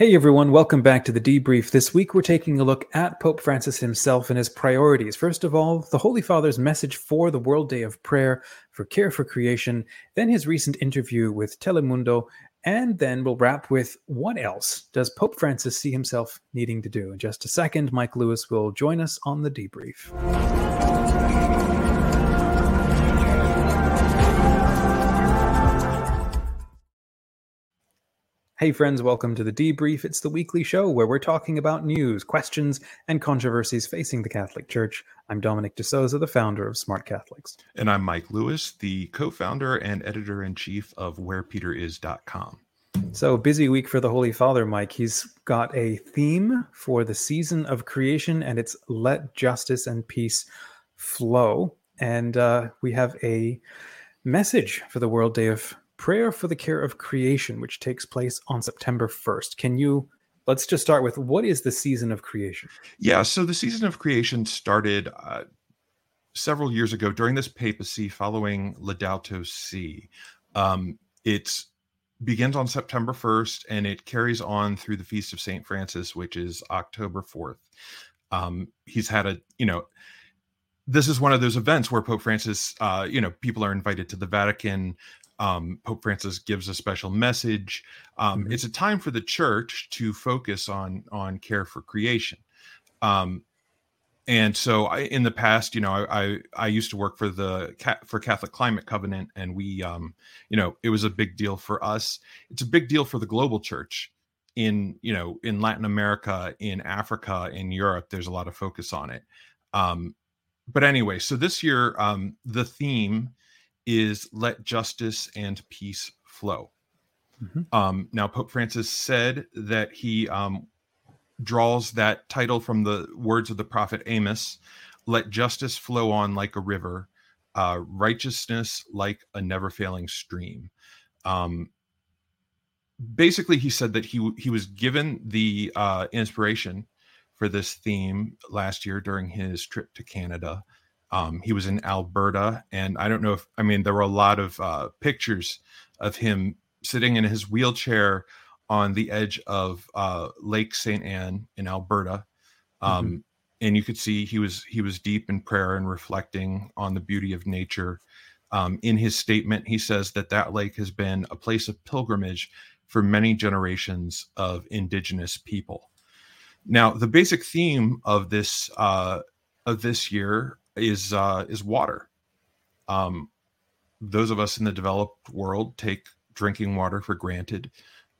Hey everyone, welcome back to the debrief. This week we're taking a look at Pope Francis himself and his priorities. First of all, the Holy Father's message for the World Day of Prayer for Care for Creation, then his recent interview with Telemundo, and then we'll wrap with what else does Pope Francis see himself needing to do? In just a second, Mike Lewis will join us on the debrief. Hey, friends, welcome to the debrief. It's the weekly show where we're talking about news, questions, and controversies facing the Catholic Church. I'm Dominic de Souza, the founder of Smart Catholics. And I'm Mike Lewis, the co founder and editor in chief of WherePeterIs.com. So, busy week for the Holy Father, Mike. He's got a theme for the season of creation, and it's Let Justice and Peace Flow. And uh, we have a message for the World Day of Prayer for the Care of Creation, which takes place on September 1st. Can you let's just start with what is the season of creation? Yeah, so the season of creation started uh, several years ago during this papacy following Laudato Si. Um, it begins on September 1st and it carries on through the Feast of St. Francis, which is October 4th. Um, he's had a, you know, this is one of those events where Pope Francis, uh, you know, people are invited to the Vatican um, Pope Francis gives a special message. Um, mm-hmm. It's a time for the church to focus on on care for creation. Um, and so, I, in the past, you know, I, I, I used to work for the for Catholic Climate Covenant, and we, um, you know, it was a big deal for us. It's a big deal for the global church in you know in Latin America, in Africa, in Europe. There's a lot of focus on it. Um, but anyway, so this year, um, the theme is let justice and peace flow. Mm-hmm. Um, now, Pope Francis said that he um, draws that title from the words of the prophet Amos let justice flow on like a river, uh, righteousness like a never failing stream. Um, basically, he said that he, he was given the uh, inspiration for this theme last year during his trip to Canada. Um, he was in Alberta, and I don't know if I mean there were a lot of uh, pictures of him sitting in his wheelchair on the edge of uh, Lake St. Anne in Alberta, um, mm-hmm. and you could see he was he was deep in prayer and reflecting on the beauty of nature. Um, in his statement, he says that that lake has been a place of pilgrimage for many generations of indigenous people. Now, the basic theme of this uh, of this year is uh, is water. Um, those of us in the developed world take drinking water for granted.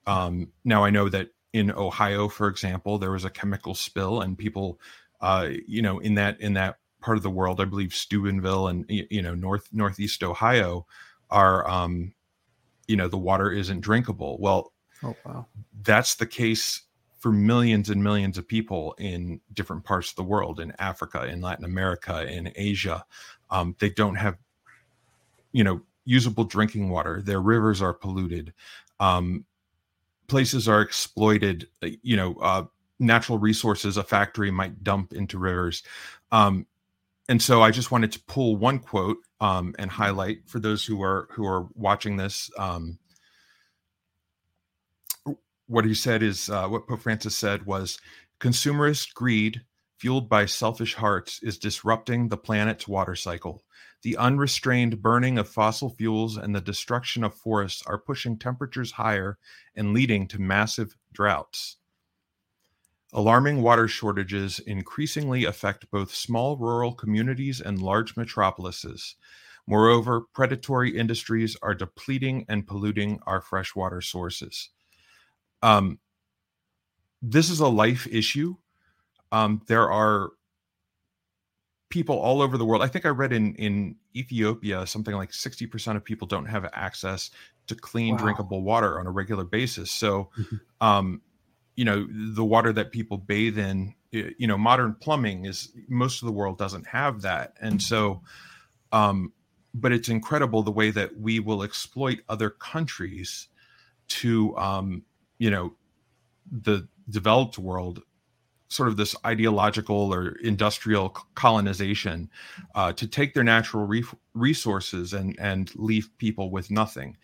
Um, now I know that in Ohio, for example, there was a chemical spill, and people, uh, you know, in that in that part of the world, I believe Steubenville and you know north northeast Ohio are, um, you know, the water isn't drinkable. Well, oh wow, that's the case for millions and millions of people in different parts of the world in africa in latin america in asia. Um, they don't have you know usable drinking water. Their rivers are polluted. Um, places are exploited. Uh, you know uh, natural resources a factory might dump into rivers. Um, and so i just wanted to pull one quote um, and highlight for those who are who are watching this um, what he said is uh, what Pope Francis said was consumerist greed fueled by selfish hearts is disrupting the planet's water cycle. The unrestrained burning of fossil fuels and the destruction of forests are pushing temperatures higher and leading to massive droughts. Alarming water shortages increasingly affect both small rural communities and large metropolises. Moreover, predatory industries are depleting and polluting our freshwater sources um, this is a life issue. Um, there are people all over the world. I think I read in in Ethiopia something like sixty percent of people don't have access to clean, wow. drinkable water on a regular basis. So, mm-hmm. um, you know, the water that people bathe in, you know, modern plumbing is most of the world doesn't have that, and so. Um, but it's incredible the way that we will exploit other countries to um, you know the developed world sort of this ideological or industrial colonization uh, to take their natural re- resources and and leave people with nothing.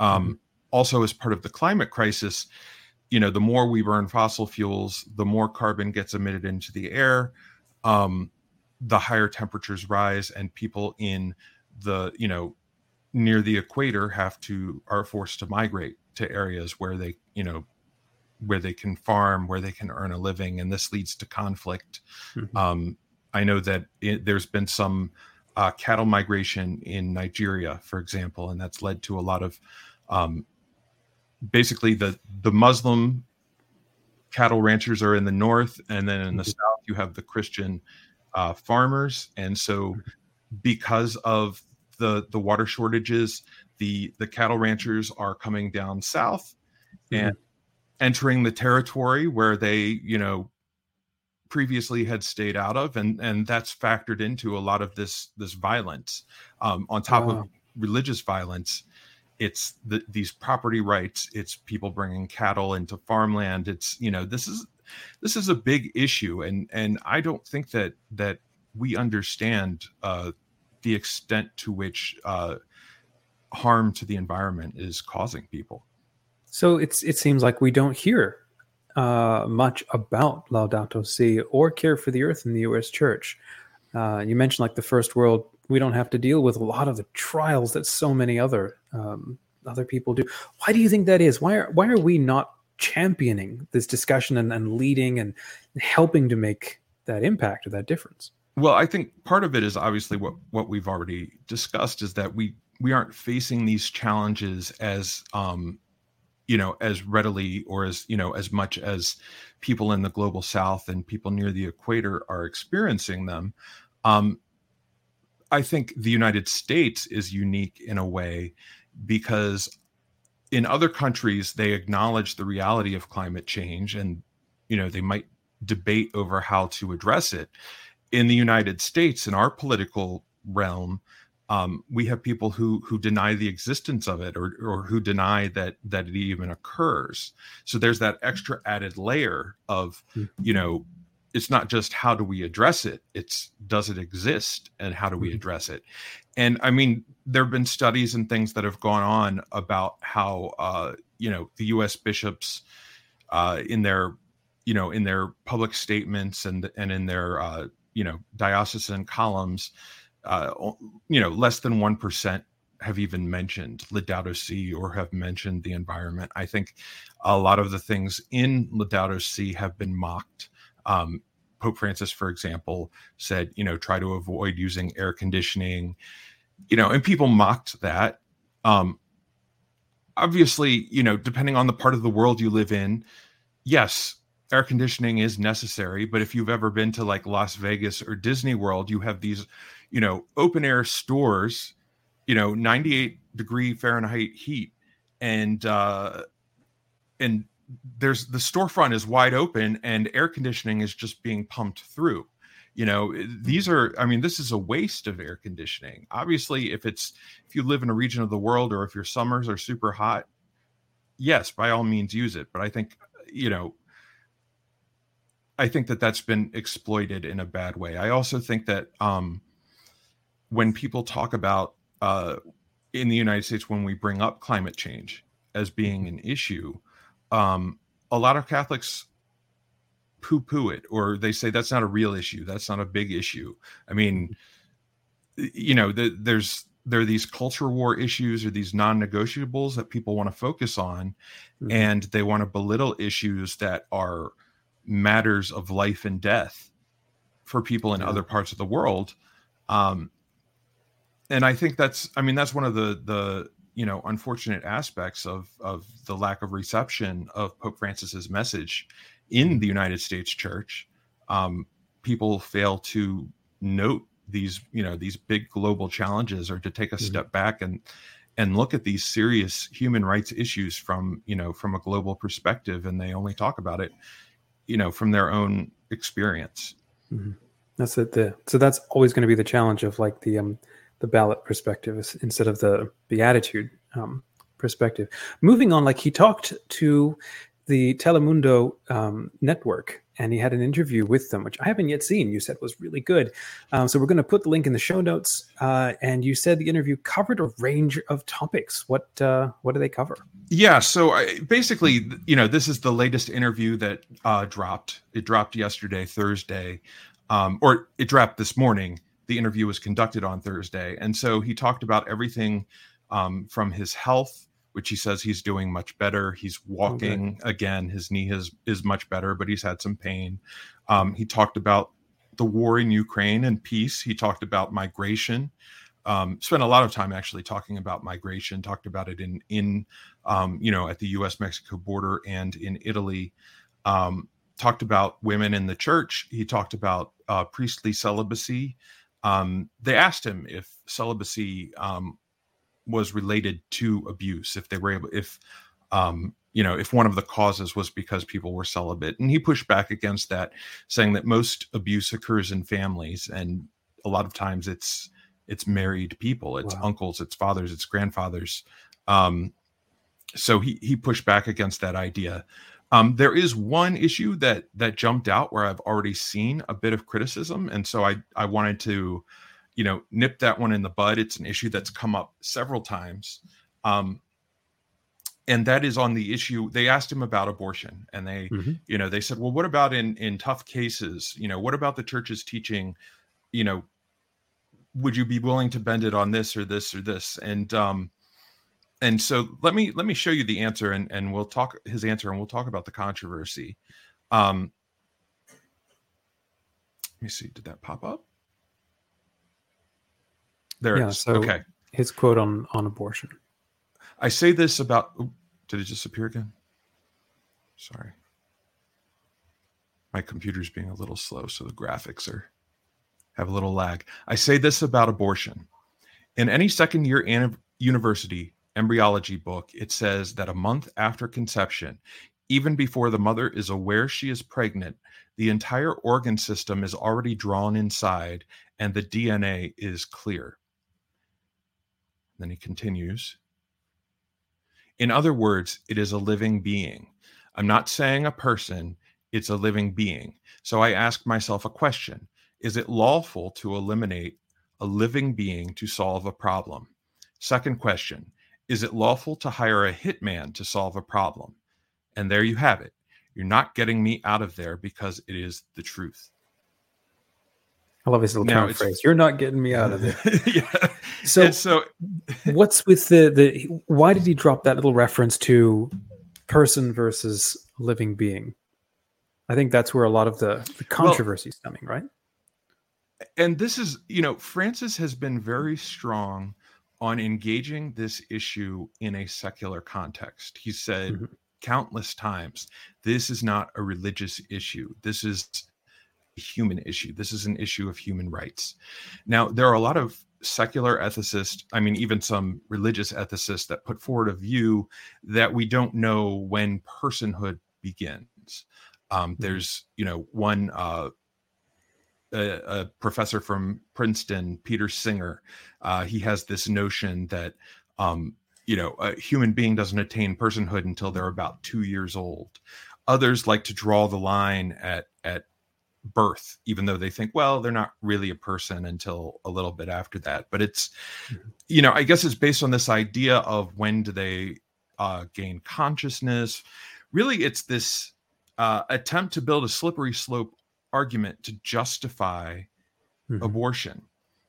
Um, mm-hmm. Also, as part of the climate crisis, you know the more we burn fossil fuels the more carbon gets emitted into the air um, the higher temperatures rise and people in the you know near the equator have to are forced to migrate to areas where they you know where they can farm where they can earn a living and this leads to conflict mm-hmm. um, i know that it, there's been some uh, cattle migration in nigeria for example and that's led to a lot of um, basically the the muslim cattle ranchers are in the north and then in the mm-hmm. south you have the christian uh, farmers and so mm-hmm. because of the the water shortages the the cattle ranchers are coming down south mm-hmm. and entering the territory where they you know previously had stayed out of and and that's factored into a lot of this this violence um, on top wow. of religious violence it's the, these property rights it's people bringing cattle into farmland it's you know this is this is a big issue and and i don't think that that we understand uh, the extent to which uh, harm to the environment is causing people. So it's it seems like we don't hear uh, much about Laudato Si or care for the earth in the U.S. Church. Uh, you mentioned like the first world, we don't have to deal with a lot of the trials that so many other um, other people do. Why do you think that is? Why are why are we not championing this discussion and, and leading and helping to make that impact or that difference? Well, I think part of it is obviously what what we've already discussed is that we we aren't facing these challenges as um you know as readily or as you know as much as people in the global south and people near the equator are experiencing them. Um i think the united states is unique in a way because in other countries they acknowledge the reality of climate change and you know they might debate over how to address it. In the United States, in our political realm, um, we have people who who deny the existence of it or or who deny that that it even occurs. So there's that extra added layer of, hmm. you know, it's not just how do we address it, it's does it exist and how do we hmm. address it. And I mean, there have been studies and things that have gone on about how uh, you know the U.S. bishops uh, in their you know in their public statements and and in their uh, you know diocesan columns uh, you know less than 1% have even mentioned Laudato Si or have mentioned the environment. I think a lot of the things in Laudato Si have been mocked. Um, Pope Francis, for example, said, you know, try to avoid using air conditioning, you know, and people mocked that. Um, obviously, you know, depending on the part of the world you live in, yes, air conditioning is necessary but if you've ever been to like las vegas or disney world you have these you know open air stores you know 98 degree fahrenheit heat. And uh and there's the storefront is wide open and air conditioning is just being pumped through. You know these are i mean this is a waste of air conditioning. Obviously if it's if you live in a region of the world or if your summers are super hot yes by all means use it. But i think you know I think that that's been exploited in a bad way. I also think that um, when people talk about uh, in the United States, when we bring up climate change as being an issue, um, a lot of Catholics poo poo it or they say that's not a real issue. That's not a big issue. I mean, you know, the, there's there are these culture war issues or these non-negotiables that people want to focus on mm-hmm. and they want to belittle issues that are matters of life and death for people in yeah. other parts of the world um and i think that's i mean that's one of the the you know unfortunate aspects of of the lack of reception of pope francis's message in the united states church um people fail to note these you know these big global challenges or to take a mm-hmm. step back and and look at these serious human rights issues from you know from a global perspective and they only talk about it you know from their own experience mm-hmm. that's it the, so that's always going to be the challenge of like the um the ballot perspective instead of the beatitude um perspective moving on like he talked to the Telemundo um, network, and he had an interview with them, which I haven't yet seen. You said was really good. Um, so we're going to put the link in the show notes. Uh, and you said the interview covered a range of topics. What uh, what do they cover? Yeah, so I, basically, you know, this is the latest interview that uh, dropped. It dropped yesterday, Thursday, um, or it dropped this morning. The interview was conducted on Thursday, and so he talked about everything um, from his health which he says he's doing much better. He's walking okay. again. His knee is is much better, but he's had some pain. Um, he talked about the war in Ukraine and peace. He talked about migration. Um, spent a lot of time actually talking about migration. Talked about it in in um, you know at the U.S. Mexico border and in Italy. Um, talked about women in the church. He talked about uh, priestly celibacy. Um, they asked him if celibacy um, was related to abuse if they were able if um you know if one of the causes was because people were celibate. And he pushed back against that saying that most abuse occurs in families and a lot of times it's it's married people it's wow. uncles it's fathers it's grandfathers. Um so he he pushed back against that idea um, there is one issue that that jumped out where I've already seen a bit of criticism, and so I I wanted to you know, nip that one in the bud. It's an issue that's come up several times. Um, and that is on the issue they asked him about abortion and they mm-hmm. you know they said well what about in in tough cases you know what about the church's teaching you know would you be willing to bend it on this or this or this and um and so let me let me show you the answer and and we'll talk his answer and we'll talk about the controversy um let me see did that pop up there yeah, So okay. His quote on on abortion. I say this about. Did it disappear again? Sorry. My computer's being a little slow, so the graphics are have a little lag. I say this about abortion. In any second year university embryology book, it says that a month after conception, even before the mother is aware she is pregnant, the entire organ system is already drawn inside and the DNA is clear. Then he continues. In other words, it is a living being. I'm not saying a person, it's a living being. So I ask myself a question Is it lawful to eliminate a living being to solve a problem? Second question Is it lawful to hire a hitman to solve a problem? And there you have it. You're not getting me out of there because it is the truth. I love his little now phrase. You're not getting me out of there. yeah. So, so what's with the the? Why did he drop that little reference to person versus living being? I think that's where a lot of the, the controversy is coming, right? And this is, you know, Francis has been very strong on engaging this issue in a secular context. He said mm-hmm. countless times, this is not a religious issue. This is a human issue. This is an issue of human rights. Now, there are a lot of secular ethicists, I mean, even some religious ethicists that put forward a view that we don't know when personhood begins. Um, mm-hmm. there's, you know, one uh, a, a, professor from Princeton, Peter Singer. Uh, he has this notion that um, you know a human being doesn't attain personhood until they're about two years old. Others like to draw the line at at birth, even though they think, well, they're not really a person until a little bit after that. But it's, mm-hmm. you know, I guess it's based on this idea of when do they uh, gain consciousness. Really, it's this uh, attempt to build a slippery slope argument to justify mm-hmm. abortion.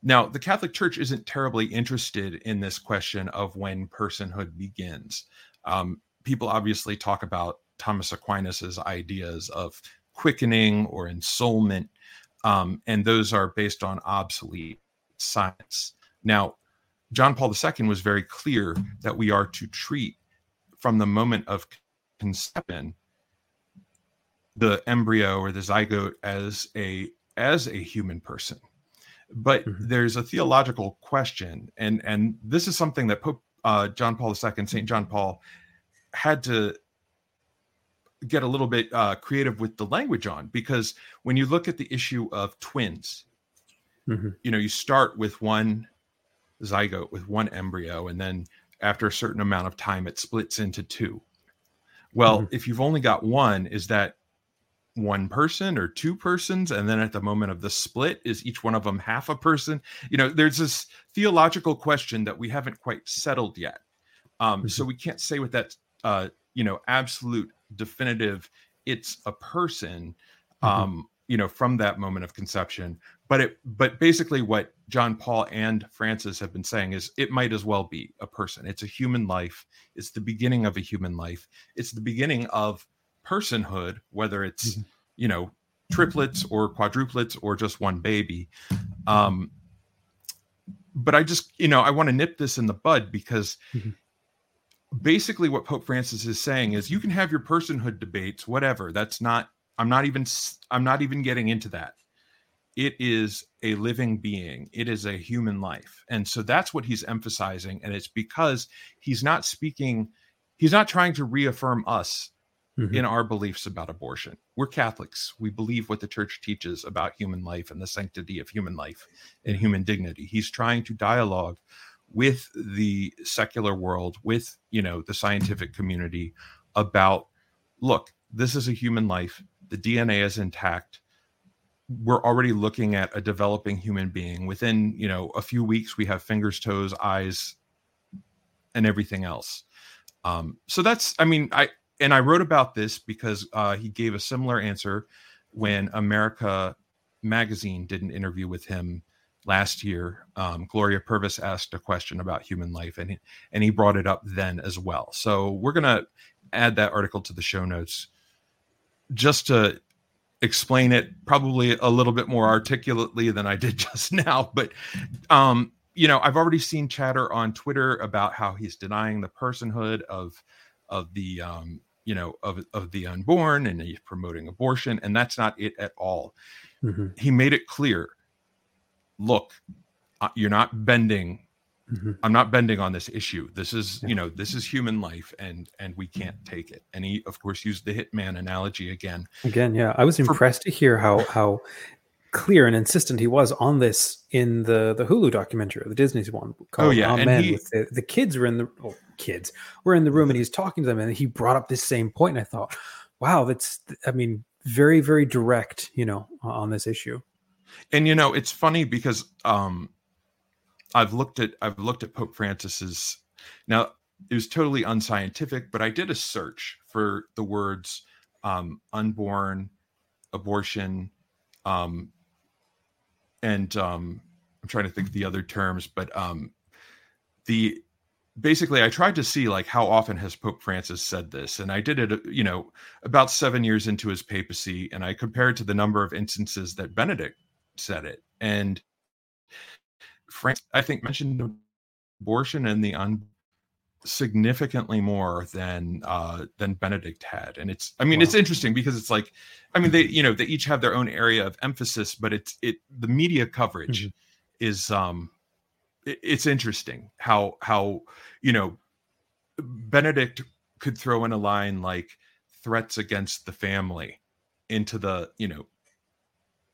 Now, the Catholic Church isn't terribly interested in this question of when personhood begins. Um, people obviously talk about Thomas Aquinas's ideas of quickening or ensoulment. Um, and those are based on obsolete science. Now, John Paul II was very clear that we are to treat from the moment of conception the embryo or the zygote as a as a human person but mm-hmm. there's a theological question and and this is something that pope uh, john paul ii st john paul had to get a little bit uh, creative with the language on because when you look at the issue of twins, mm-hmm. you know, you start with one zygote with one embryo, and then after a certain amount of time, it splits into two. Well, mm-hmm. if you've only got one, is that one person or two persons and then at the moment of the split is each one of them half a person? You know there's this theological question that we haven't quite settled yet. Um, mm-hmm. so we can't say with that uh, you know absolute definitive it's a person mm-hmm. um, you know from that moment of conception. But it but basically what john paul and francis have been saying is it might as well be a person. It's a human life. It's the beginning of a human life. It's the beginning of personhood, whether it's mm-hmm. you know triplets or quadruplets or just one baby. Um, but I just you know I want to nip this in the bud because mm-hmm. basically what Pope Francis is saying is you can have your personhood debates, whatever. That's not. I'm not even. I'm not even getting into that. It is a living being. It is a human life, and so that's what he's emphasizing. And it's because he's not speaking. He's not trying to reaffirm us mm-hmm. in our beliefs about abortion. We're Catholics. We believe what the church teaches about human life and the sanctity of human life and human dignity. He's trying to dialogue with the secular world, with, you know, the scientific community about look, this is a human life. The DNA is intact. We're already looking at a developing human being. Within, you know, a few weeks, we have fingers, toes, eyes, and everything else. Um, so that's, I mean, I, and I wrote about this because uh, he gave a similar answer when America magazine did an interview with him last year. Um, Gloria Purvis asked a question about human life, and he, and he brought it up then as well. So we're gonna add that article to the show notes just to explain it probably a little bit more articulately than I did just now. But um, you know, I've already seen chatter on Twitter about how he's denying the personhood of of the um, you know of of the unborn and he's promoting abortion and that's not it at all mm-hmm. he made it clear look you're not bending mm-hmm. i'm not bending on this issue this is yeah. you know this is human life and and we can't take it and he of course used the hitman analogy again again yeah i was impressed For, to hear how how clear and insistent he was on this in the the Hulu documentary, the Disney's one called oh, yeah. Amen. He, the, the, kids were in the well, kids were in the room and he's talking to them and he brought up this same point and I thought, wow, that's I mean, very, very direct, you know, on this issue. And you know, it's funny because um I've looked at I've looked at Pope Francis's now it was totally unscientific, but I did a search for the words um unborn, abortion, um and um, I'm trying to think of the other terms, but um, the basically I tried to see like how often has Pope Francis said this, and I did it, you know, about seven years into his papacy, and I compared to the number of instances that Benedict said it, and Francis I think mentioned abortion and the un significantly more than uh than benedict had and it's i mean wow. it's interesting because it's like i mean they you know they each have their own area of emphasis but it's it the media coverage mm-hmm. is um it, it's interesting how how you know benedict could throw in a line like threats against the family into the you know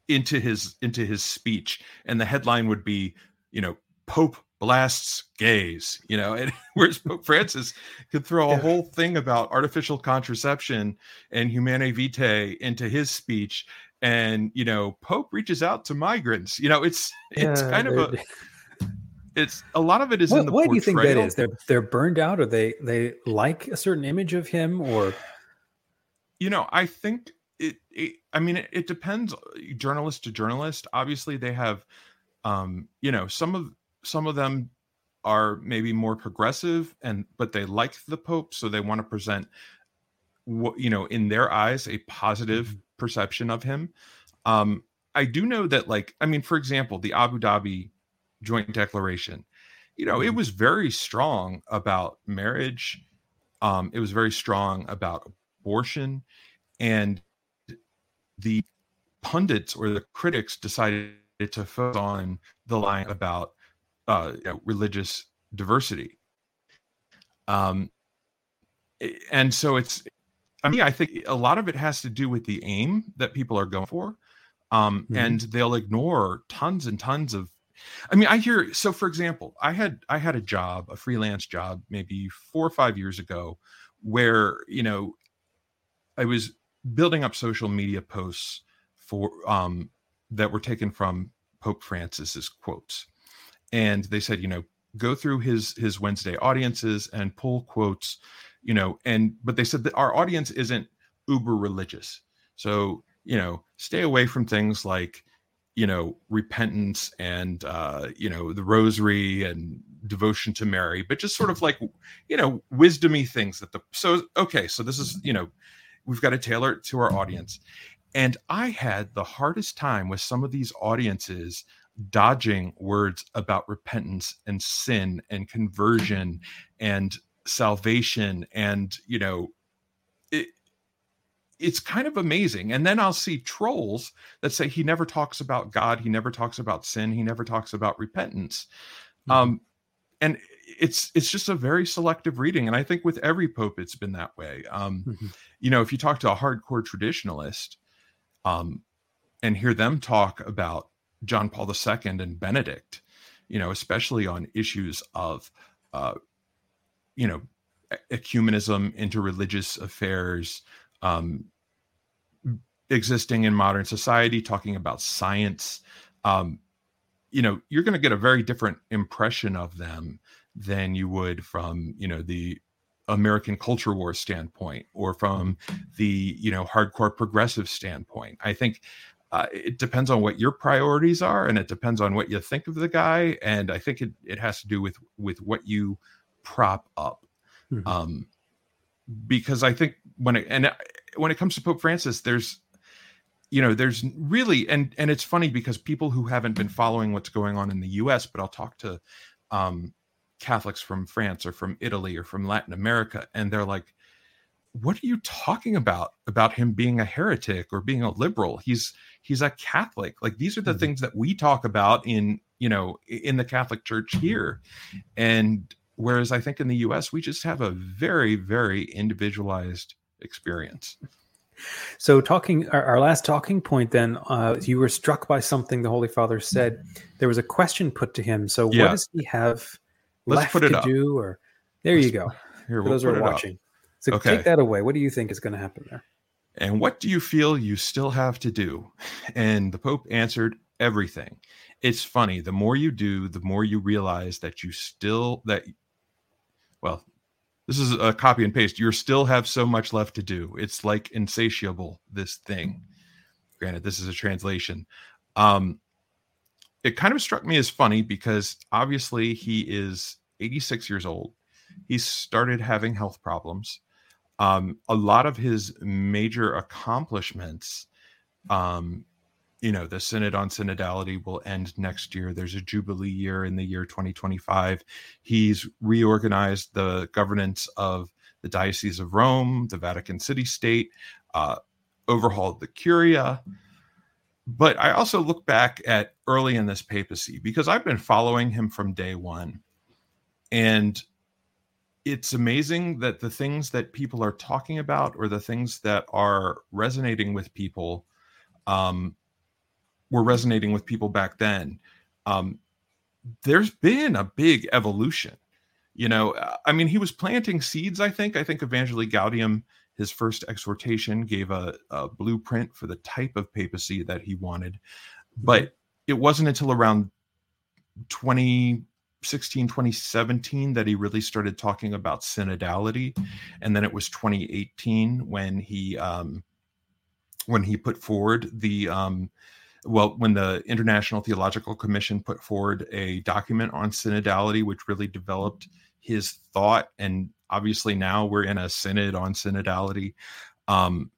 into his into his speech and the headline would be you know pope blasts gays, you know, and whereas Pope Francis could throw a whole thing about artificial contraception and humanae vitae into his speech. And, you know, Pope reaches out to migrants. You know, it's it's yeah, kind of a it's a lot of it is what, in the why do you think that is? They're they're burned out or they they like a certain image of him or you know, I think it, it I mean it, it depends uh, journalist to journalist. Obviously they have um, you know, some of some of them are maybe more progressive and but they like the pope so they want to present what you know in their eyes a positive mm-hmm. perception of him um i do know that like i mean for example the abu dhabi joint declaration you know mm-hmm. it was very strong about marriage um it was very strong about abortion and the pundits or the critics decided to focus on the line about uh, you know, religious diversity. Um, and so it's, I mean, I think a lot of it has to do with the aim that people are going for. Um, mm-hmm. and they'll ignore tons and tons of I mean, I hear so for example, I had I had a job, a freelance job maybe 4 or 5 years ago where, you know, I was building up social media posts for um, that were taken from Pope Francis's quotes, and they said, you know, go through his his Wednesday audiences and pull quotes, you know, and but they said that our audience isn't uber religious, so you know, stay away from things like you know repentance and uh you know the rosary and devotion to mary but just sort of like you know wisdomy things that the so okay so this is you know we've got to tailor it to our audience. And i had the hardest time with some of these audiences dodging words about repentance and sin and conversion and salvation and you know it, it's kind of amazing. And then I'll see trolls that say he never talks about God, he never talks about sin, he never talks about repentance. Mm-hmm. Um, and it's it's just a very selective reading, and I think with every pope it's been that way. Um, mm-hmm. You know, if you talk to a hardcore traditionalist, um, and hear them talk about John Paul II and Benedict, you know, especially on issues of, uh, you know, ecumenism, interreligious affairs, um, existing in modern society, talking about science, um, you know, you're going to get a very different impression of them than you would from, you know, the American culture war standpoint or from the, you know, hardcore progressive standpoint. I think uh, it depends on what your priorities are and it depends on what you think of the guy. And I think it, it has to do with, with what you prop up. Mm-hmm. Um, because I think when it, and when it comes to Pope Francis, there's you know there's really and and it's funny because people who haven't been following what's going on in the US but I'll talk to um Catholics from France or from Italy or from Latin America and they're like what are you talking about about him being a heretic or being a liberal he's he's a catholic like these are the mm-hmm. things that we talk about in you know in the catholic church here and whereas i think in the us we just have a very very individualized experience. So, talking our, our last talking point, then uh, you were struck by something the Holy Father said. There was a question put to him. So, yeah. what does he have Let's left put it to up. do? Or there Let's, you go. Here, we'll those who are watching. Up. So, okay. take that away. What do you think is going to happen there? And what do you feel you still have to do? And the Pope answered everything. It's funny. The more you do, the more you realize that you still that well, this is a copy and paste. You still have so much left to do. It's like insatiable, this thing. Granted, this is a translation. Um, it kind of struck me as funny because obviously he is 86 years old. He started having health problems. Um, a lot of his major accomplishments um, you know the synod on synodality will end next year. There's a jubilee year in the year 2025 he's reorganized the governance of the diocese of rome the vatican city state uh, overhauled the curia. But i also look back at early in this papacy because i've been following him from day one. And it's amazing that the things that people are talking about or the things that are resonating with people um, were resonating with people back then. Um, there's been a big evolution you know uh, i mean he was planting seeds i think. I think evangelii gaudium his first exhortation gave a, a blueprint for the type of papacy that he wanted. But it wasn't until around 2016 2017 that he really started talking about synodality and then it was 2018 when he um when he put forward the um well, when the International Theological Commission put forward a document on synodality, which really developed his thought, and obviously now we're in a synod on synodality. Um,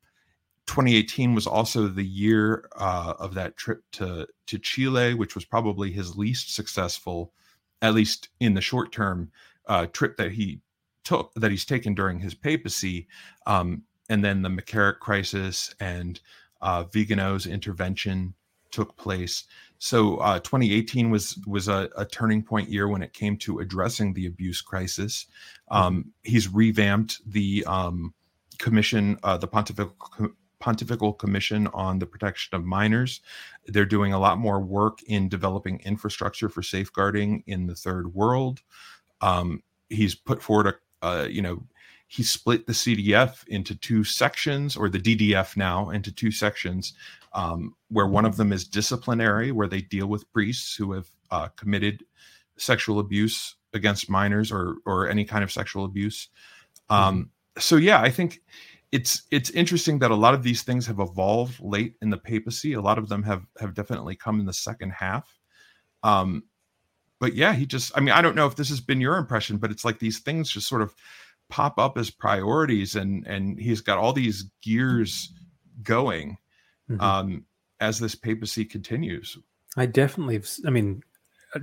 2018 was also the year uh, of that trip to to Chile, which was probably his least successful, at least in the short term, uh, trip that he took that he's taken during his papacy. Um, and then the McCarrick crisis and uh, Vigano's intervention took place. So uh, 2018 was was a, a, turning point year when it came to addressing the abuse crisis. Um, he's revamped the um, commission, uh, the Pontifical Pontifical Commission on the Protection of Minors. They're doing a lot more work in developing infrastructure for safeguarding in the third world. Um, he's put forward a, uh, you know, he split the CDF into two sections, or the DDF now into two sections, um, where one of them is disciplinary, where they deal with priests who have uh, committed sexual abuse against minors or or any kind of sexual abuse. Um, mm-hmm. So yeah, I think it's it's interesting that a lot of these things have evolved late in the papacy. A lot of them have have definitely come in the second half. Um, but yeah, he just I mean, I don't know if this has been your impression, but it's like these things just sort of pop up as priorities and and he's got all these gears going mm-hmm. um as this papacy continues. I definitely I mean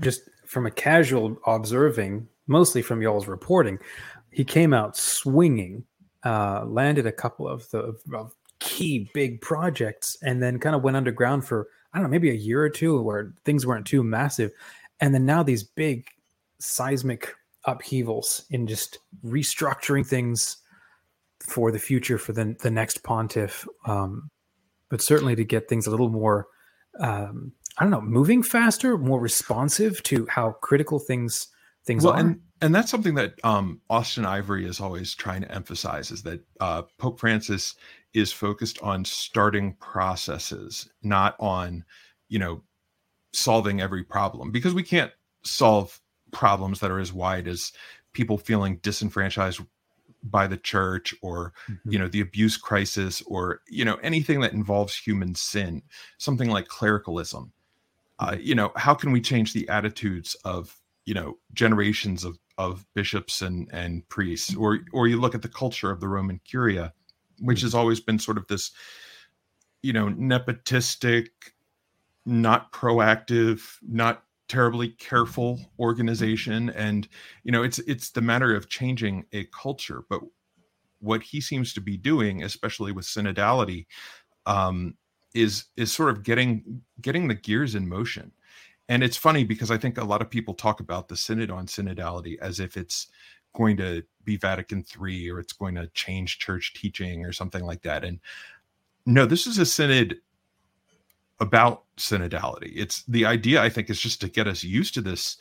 just from a casual observing, mostly from y'all's reporting, he came out swinging, uh, landed a couple of the of key big projects, and then kind of went underground for I don't know, maybe a year or two where things weren't too massive. And then now these big seismic upheavals in just restructuring things for the future for the, the next pontiff. Um, but certainly to get things a little more, um, I don't know, moving faster, more responsive to how critical things things well, are. And, and that's something that um, Austen Ivereigh is always trying to emphasize is that uh, Pope Francis is focused on starting processes, not on, you know, solving every problem because we can't solve problems that are as wide as people feeling disenfranchised by the church or mm-hmm. you know the abuse crisis or you know anything that involves human sin something like clericalism uh, mm-hmm. you know how can we change the attitudes of you know generations of of bishops and and priests or or you look at the culture of the roman curia which mm-hmm. has always been sort of this you know nepotistic not proactive not terribly careful organization. And you know it's it's the matter of changing a culture. But what he seems to be doing especially with synodality um is is sort of getting getting the gears in motion and it's funny because i think a lot of people talk about the synod on synodality as if it's going to be vatican 3 or it's going to change church teaching or something like that and no this is a synod about synodality. It's the idea, I think, is just to get us used to this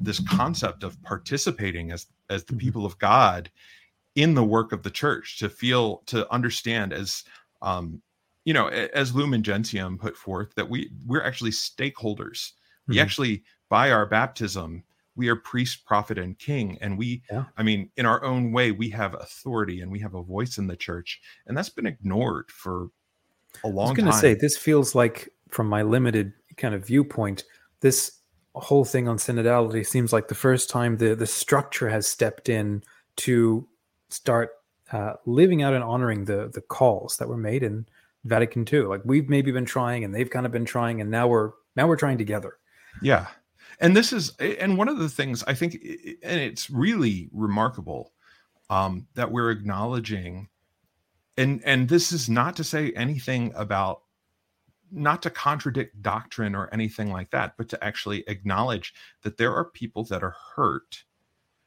this concept of participating as as the mm-hmm. people of God in the work of the church, to feel to understand as um, you know, as Lumen Gentium put forth, that we we're actually stakeholders. Mm-hmm. We actually, by our baptism, we are priest, prophet, and king. And we, yeah. I mean, in our own way, we have authority and we have a voice in the church. And that's been ignored for a long time I was going to say, this feels like from my limited kind of viewpoint, this whole thing on synodality seems like the first time the the structure has stepped in to start uh, living out and honoring the the calls that were made in Vatican II. Like we've maybe been trying, and they've kind of been trying, and now we're now we're trying together. Yeah, and this is and one of the things I think, and it's really remarkable um, that we're acknowledging, and and this is not to say anything about not to contradict doctrine or anything like that, but to actually acknowledge that there are people that are hurt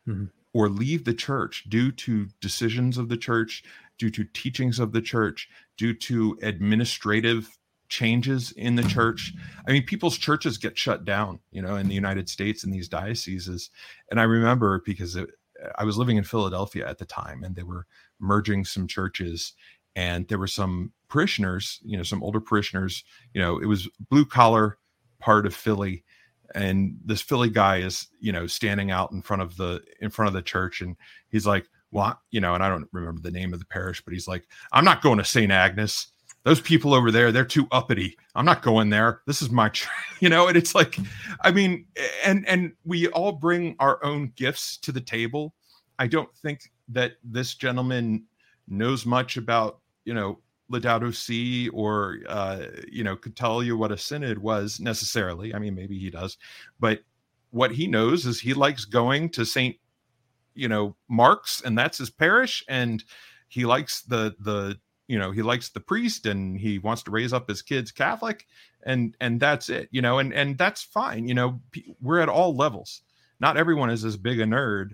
mm-hmm. or leave the church due to decisions of the church, due to teachings of the church, due to administrative changes in the church. I mean, people's churches get shut down, you know, in the United States in these dioceses. And I remember because it, I was living in Philadelphia at the time and they were merging some churches and there were some parishioners, you know, some older parishioners, you know, it was blue collar part of Philly. And this Philly guy is, you know, standing out in front of the in front of the church, and he's like, "Well, you know," and I don't remember the name of the parish, but he's like, "I'm not going to St. Agnes. Those people over there, they're too uppity. I'm not going there. This is my, church. you know." And it's like, I mean, and and we all bring our own gifts to the table. I don't think that this gentleman knows much about you know Laudato Si or uh, you know could tell you what a synod was necessarily. I mean, maybe he does, but what he knows is he likes going to Saint, you know, Mark's, and that's his parish, and he likes the the you know he likes the priest, and he wants to raise up his kids Catholic, and and that's it, you know, and and that's fine. You know, we're at all levels. Not everyone is as big a nerd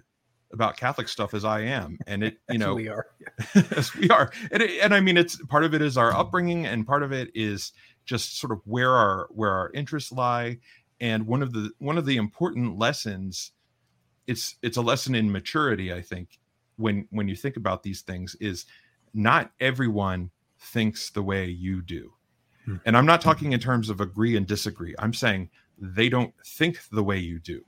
about Catholic stuff as I am, and it you know we are as we are, and it, and I mean it's part of it is our upbringing, and part of it is just sort of where our where our interests lie, and one of the one of the important lessons, it's it's a lesson in maturity, I think, when when you think about these things is not everyone thinks the way you do. Hmm. And I'm not talking in terms of agree and disagree. I'm saying they don't think the way you do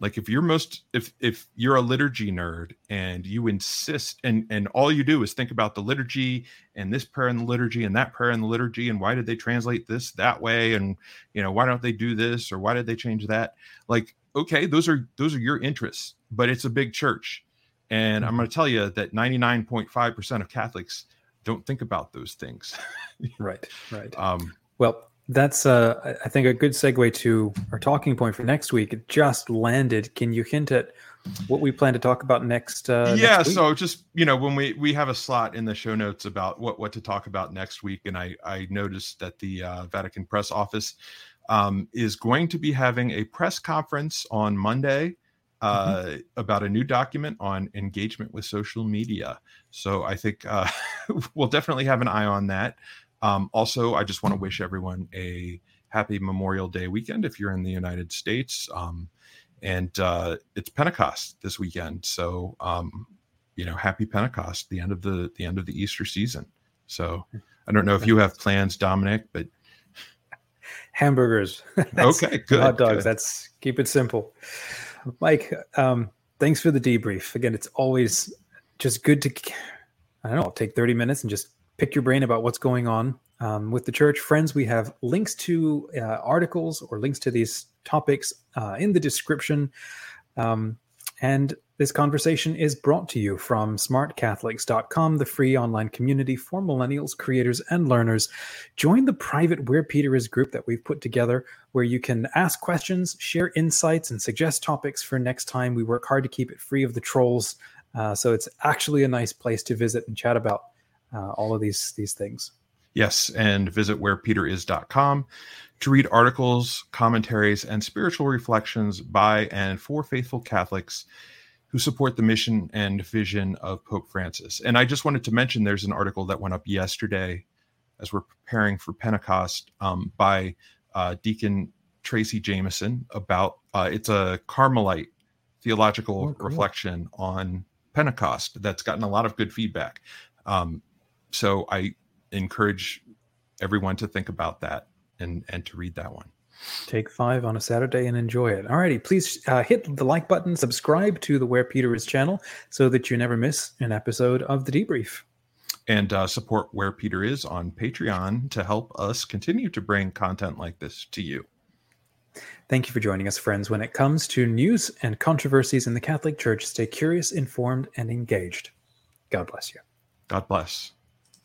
like if you're most if if you're a liturgy nerd and you insist and and all you do is think about the liturgy and this prayer in the liturgy and that prayer in the liturgy and why did they translate this that way and you know why don't they do this or why did they change that like okay those are those are your interests but it's a big church and i'm going to mm-hmm. tell you that 99.5% of catholics don't think about those things right right um well that's, uh, I think, a good segue to our talking point for next week. It just landed. Can you hint at what we plan to talk about next? Uh, yeah, next so just you know, when we we have a slot in the show notes about what what to talk about next week, and I I noticed that the uh, Vatican Press Office um, is going to be having a press conference on Monday. Uh, mm-hmm. about a new document on engagement with social media. So I think uh, we'll definitely have an eye on that. Um, also, I just want to wish everyone a happy Memorial Day weekend if you're in the United States. Um, and uh, it's Pentecost this weekend, so um, you know, happy Pentecost, the end of the the end of the Easter season. So I don't know if you have plans, Dominic, but hamburgers. okay, good. Hot dogs. Good. That's keep it simple. Mike, um, thanks for the debrief. Again, it's always just good to I don't know, take 30 minutes and just pick your brain about what's going on um, with the church. Friends, we have links to uh, articles or links to these topics uh, in the description. Um, and this conversation is brought to you from smartcatholics.com, the free online community for millennials, creators, and learners. Join the private Where Peter Is group that we've put together where you can ask questions, share insights, and suggest topics for next time. We work hard to keep it free of the trolls. Uh, so it's actually a nice place to visit and chat about uh, all of these these things. Yes, and visit wherepeteris.com to read articles, commentaries, and spiritual reflections by and for faithful Catholics who support the mission and vision of Pope Francis. And I just wanted to mention there's an article that went up yesterday as we're preparing for Pentecost um, by uh, Deacon Tracy Jameson about uh, it's a Carmelite theological oh, cool. reflection on Pentecost that's gotten a lot of good feedback. Um, so I encourage everyone to think about that and and to read that one. Take five on a Saturday and enjoy it. Alrighty, please uh, hit the like button, subscribe to the Where Peter Is channel so that you never miss an episode of the debrief. And uh, support Where Peter Is on Patreon to help us continue to bring content like this to you. Thank you for joining us, friends. When it comes to news and controversies in the Catholic Church, stay curious, informed, and engaged. God bless you. God bless.